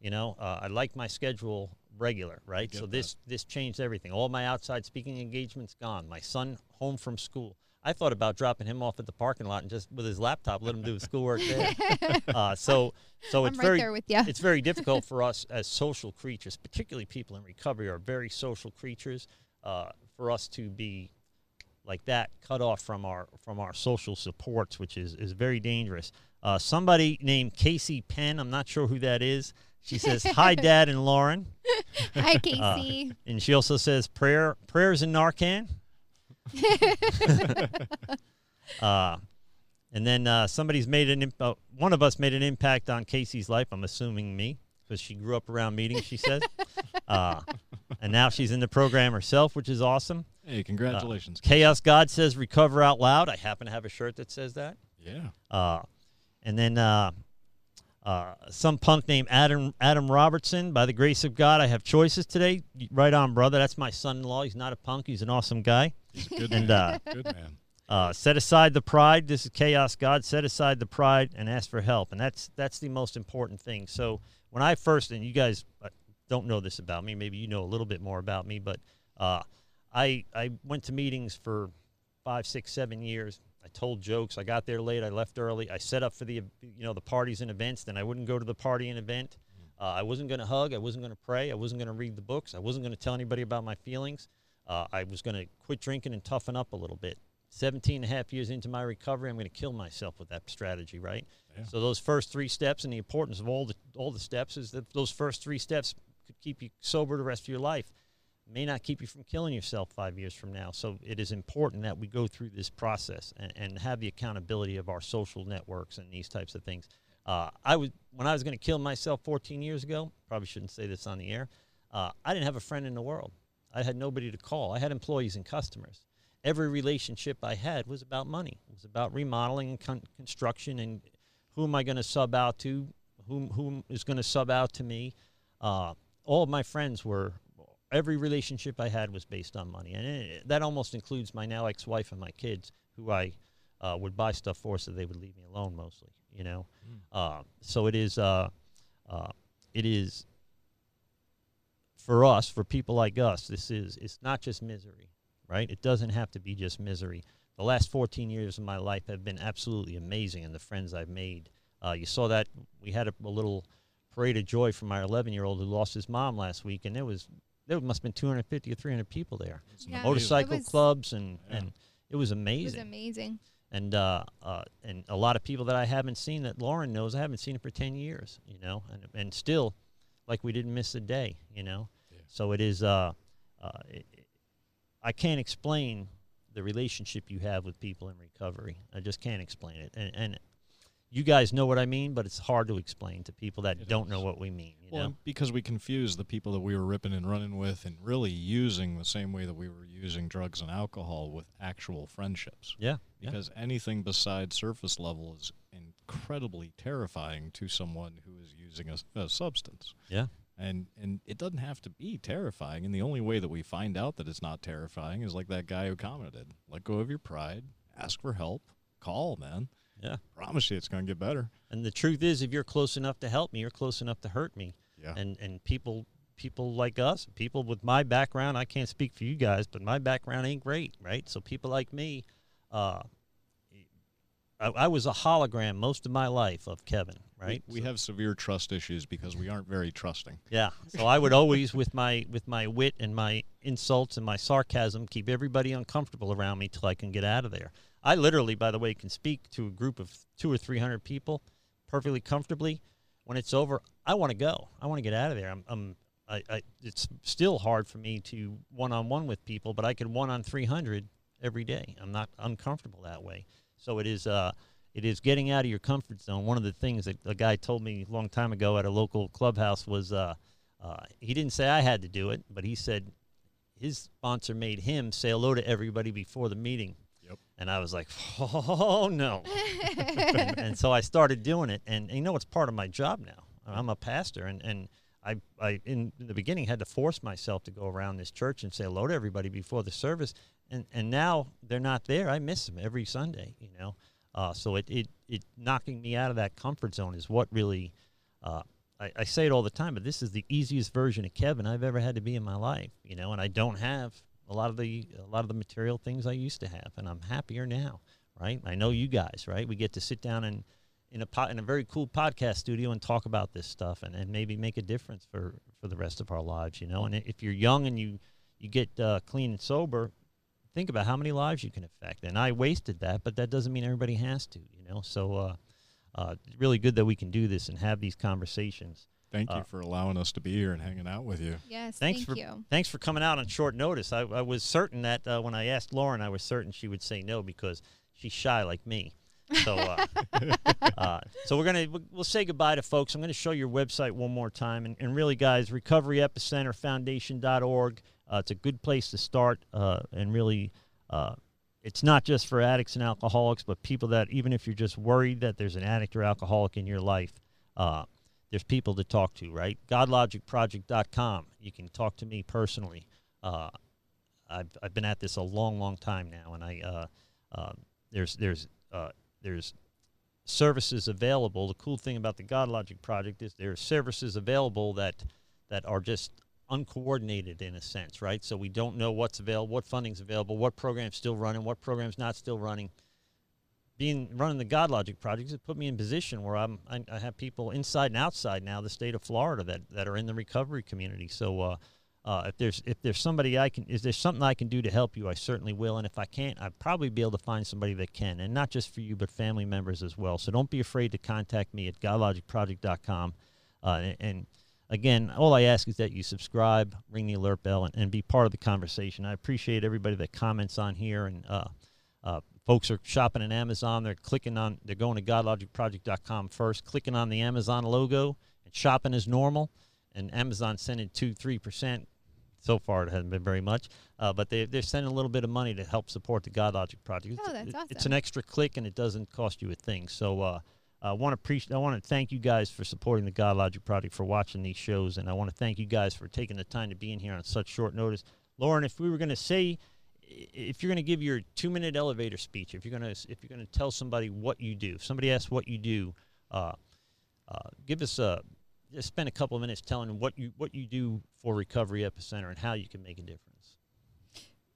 You know, uh, I like my schedule regular. Right, so that. this this changed everything. All my outside speaking engagements gone. My son home from school. I thought about dropping him off at the parking lot and just with his laptop let him do his schoolwork there. uh, so so I'm it's right very there with you. it's very difficult for us as social creatures, particularly people in recovery are very social creatures. Uh, for us to be like that, cut off from our from our social supports, which is is very dangerous. Uh, somebody named Casey Penn, I'm not sure who that is. She says, "Hi, Dad and Lauren," Hi, Casey. and she also says, "Prayer prayers in Narcan." uh, and then uh, somebody's made an imp- uh, one of us made an impact on Casey's life. I'm assuming me because she grew up around meetings. She says, uh, and now she's in the program herself, which is awesome. Hey, congratulations. Chaos God says, "Recover out loud." I happen to have a shirt that says that. yeah. Uh, and then uh, uh, some punk named Adam Adam Robertson. By the grace of God, I have choices today. Right on, brother. That's my son-in-law. He's not a punk. He's an awesome guy. He's a good And, man. uh, good man. Uh, set aside the pride. This is chaos. God set aside the pride and ask for help, and that's that's the most important thing. So when I first, and you guys uh, don't know this about me, maybe you know a little bit more about me, but uh, I I went to meetings for five, six, seven years. I told jokes. I got there late. I left early. I set up for the you know the parties and events. Then I wouldn't go to the party and event. Uh, I wasn't going to hug. I wasn't going to pray. I wasn't going to read the books. I wasn't going to tell anybody about my feelings. Uh, I was going to quit drinking and toughen up a little bit 17 and a half years into my recovery, I'm going to kill myself with that strategy, right? Yeah. So those first three steps and the importance of all the all the steps is that those first three steps could keep you sober the rest of your life. May not keep you from killing yourself five years from now. So it is important that we go through this process and, and have the accountability of our social networks and these types of things. Uh, I was when I was going to kill myself 14 years ago. Probably shouldn't say this on the air. Uh, I didn't have a friend in the world. I had nobody to call. I had employees and customers. Every relationship I had was about money. It was about remodeling and con- construction and who am I going to sub out to? Whom whom is going to sub out to me? Uh, all of my friends were. Every relationship I had was based on money, and it, that almost includes my now ex-wife and my kids, who I uh, would buy stuff for so they would leave me alone mostly. You know, uh, so it is. Uh, uh, it is for us, for people like us. This is. It's not just misery, right? It doesn't have to be just misery. The last 14 years of my life have been absolutely amazing, and the friends I've made. Uh, you saw that we had a, a little parade of joy from our 11 year old who lost his mom last week, and there was there must have been 250 or 300 people there. Yeah. Motorcycle was- clubs and Yeah. and it was amazing. It was amazing. amazing. and uh, uh, and a lot of people that I haven't seen that Lauren knows I haven't seen it for 10 years, you know, and and still like we didn't miss a day, you know. Yeah. So it is uh, uh it, it- I can't explain the relationship you have with people in recovery. I just can't explain it. And and you guys know what I mean, but it's hard to explain to people that It don't know what we mean, Well, know. because we confuse the people that we were ripping and running with and really using the same way that we were using drugs and alcohol with actual friendships. Yeah. Yeah. Because anything besides surface level is incredibly terrifying to someone who is using a, a substance. Yeah. And and it doesn't have to be terrifying. And the only way that we find out that it's not terrifying is like that guy who commented: let go of your pride, ask for help, call, man. Yeah. Promise you, it's going to get better. And the truth is if you're close enough to help me, you're close enough to hurt me. Yeah. and and people people like us people with my background i can't speak for you guys but my background ain't great right so people like me uh I, I was a hologram most of my life of Kevin, right? We, we So- have severe trust issues because we aren't very trusting. Yeah. So I would always, with my with my wit and my insults and my sarcasm, keep everybody uncomfortable around me till I can get out of there. I literally, by the way, can speak to a group of two or three hundred people perfectly comfortably. When it's over, I want to go. I want to get out of there. I'm, I'm I, I, it's still hard for me to one on one with people, but I can one on three hundred every day. I'm not uncomfortable that way. So it is. Uh, it is getting out of your comfort zone. One of the things that a guy told me a long time ago at a local clubhouse was uh, uh, he didn't say I had to do it, but he said his sponsor made him say hello to everybody before the meeting. Yep. And I was like, oh no. and, so I started doing it, and, and you know it's part of my job now. I'm a pastor, and and I I in, in the beginning had to force myself to go around this church and say hello to everybody before the service, and and now they're not there. I miss them every Sunday, you know. Uh, so it, it it knocking me out of that comfort zone is what really. Uh, I, I say it all the time, but this is the easiest version of Kevin I've ever had to be in my life, you know, and I don't have a lot of the a lot of the material things I used to have, and I'm happier now, right? I know you guys, right? We get to sit down and in a po- in a very cool podcast studio and talk about this stuff, and, and maybe make a difference for for the rest of our lives, you know. And if you're young and you you get uh, clean and sober, think about how many lives you can affect. And I wasted that, but that doesn't mean everybody has to, you know. So. Uh, uh, really good that we can do this and have these conversations. Thank Uh, you for allowing us to be here and hanging out with you. Yes, Thanks thank for you. thanks for coming out on short notice. I, I was certain that uh, when I asked Lauren, I was certain she would say no because she's shy like me. So, uh, uh, so we're gonna we'll- we'll say goodbye to folks. I'm gonna show your website one more time, and, and really, guys, Recovery Epicenter Foundation.org. Uh, it's a good place to start, uh, and really, uh, it's not just for addicts and alcoholics, but people that even if you're just worried that there's an addict or alcoholic in your life, uh, there's people to talk to, right? GodLogicProject.com. You can talk to me personally. Uh, I've, I've been at this a long, long time now, and I uh, uh, there's there's uh, there's services available. The cool thing about the GodLogic project is there are services available that that are just uncoordinated in a sense, right? So we don't know what's available, what funding's available, what program's still running, what program's not still running being running the GodLogic project has put me in position where I'm I, I have people inside and outside now the state of Florida that, that are in the recovery community. So uh, uh, if there's if there's somebody I can is there something I can do to help you, I certainly will. And if I can't, I'd probably be able to find somebody that can, and not just for you, but family members as well. So don't be afraid to contact me at godlogicproject.com. Uh, and, and again, all I ask is that you subscribe, ring the alert bell, and, and be part of the conversation. I appreciate everybody that comments on here, and uh, uh, folks are shopping on Amazon. They're clicking on, they're going to godlogicproject.com first, clicking on the Amazon logo, and shopping as normal. And Amazon sending two, three percent. So far, it hasn't been very much, uh, but they, they're sending a little bit of money to help support the God Logic project. Oh, that's It's- awesome. It's an extra click, and it doesn't cost you a thing. So, uh, I want to appreciate. I want to thank you guys for supporting the God Logic Project, for watching these shows, and I want to thank you guys for taking the time to be in here on such short notice. Lauren, if we were going to say, if you're going to give your two-minute elevator speech, if you're going to, if you're going to tell somebody what you do, if somebody asks what you do, uh, uh, give us a, just spend a couple of minutes telling them what you what you do for Recovery Epicenter and how you can make a difference.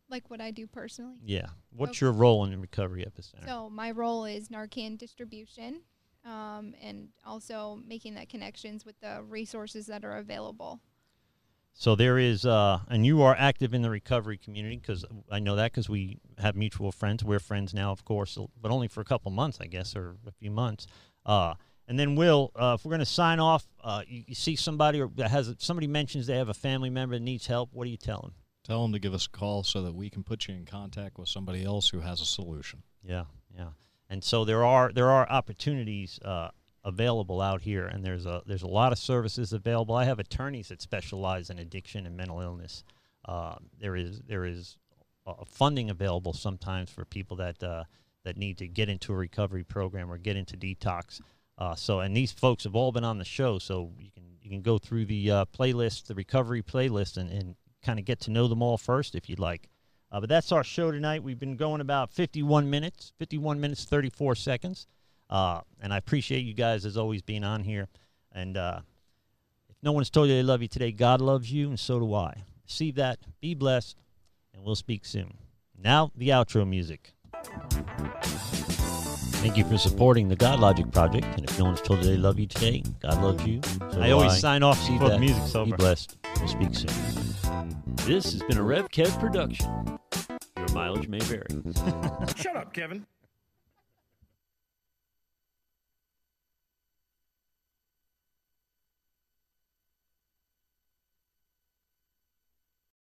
Like what I do personally. Yeah, what's Okay. your role in the Recovery Epicenter? So my role is Narcan distribution, um, and also making that connections with the resources that are available. So there is, uh, and you are active in the recovery community because I know that because we have mutual friends. We're friends now, of course, but only for a couple months, I guess, or a few months. Uh, and then, Will, uh, if we're going to sign off, uh, you, you see somebody or that has somebody mentions they have a family member that needs help. What do you tell them? Tell them to give us a call so that we can put you in contact with somebody else who has a solution. Yeah, yeah. And so there are there are opportunities uh, available out here, and there's a there's a lot of services available. I have attorneys that specialize in addiction and mental illness. Uh, there is there is uh, funding available sometimes for people that uh, that need to get into a recovery program or get into detox. Uh, so, and these folks have all been on the show, so you can you can go through the uh, playlist, the recovery playlist, and, and kind of get to know them all first if you'd like. Uh, but that's our show tonight. We've been going about 51 minutes, 51 minutes, 34 seconds. Uh, and I appreciate you guys as always being on here. And uh, if no one's told you they love you today, God loves you, and so do I. Receive that, be blessed, and we'll speak soon. Now, the outro music. Thank you for supporting the God Logic Project. And if no one's told you they love you today, God loves you. So I always I. sign off Receive before the that. music's Be blessed. We'll speak soon. This has been a Rev Kev production. Your mileage may vary. Shut up, Kevin.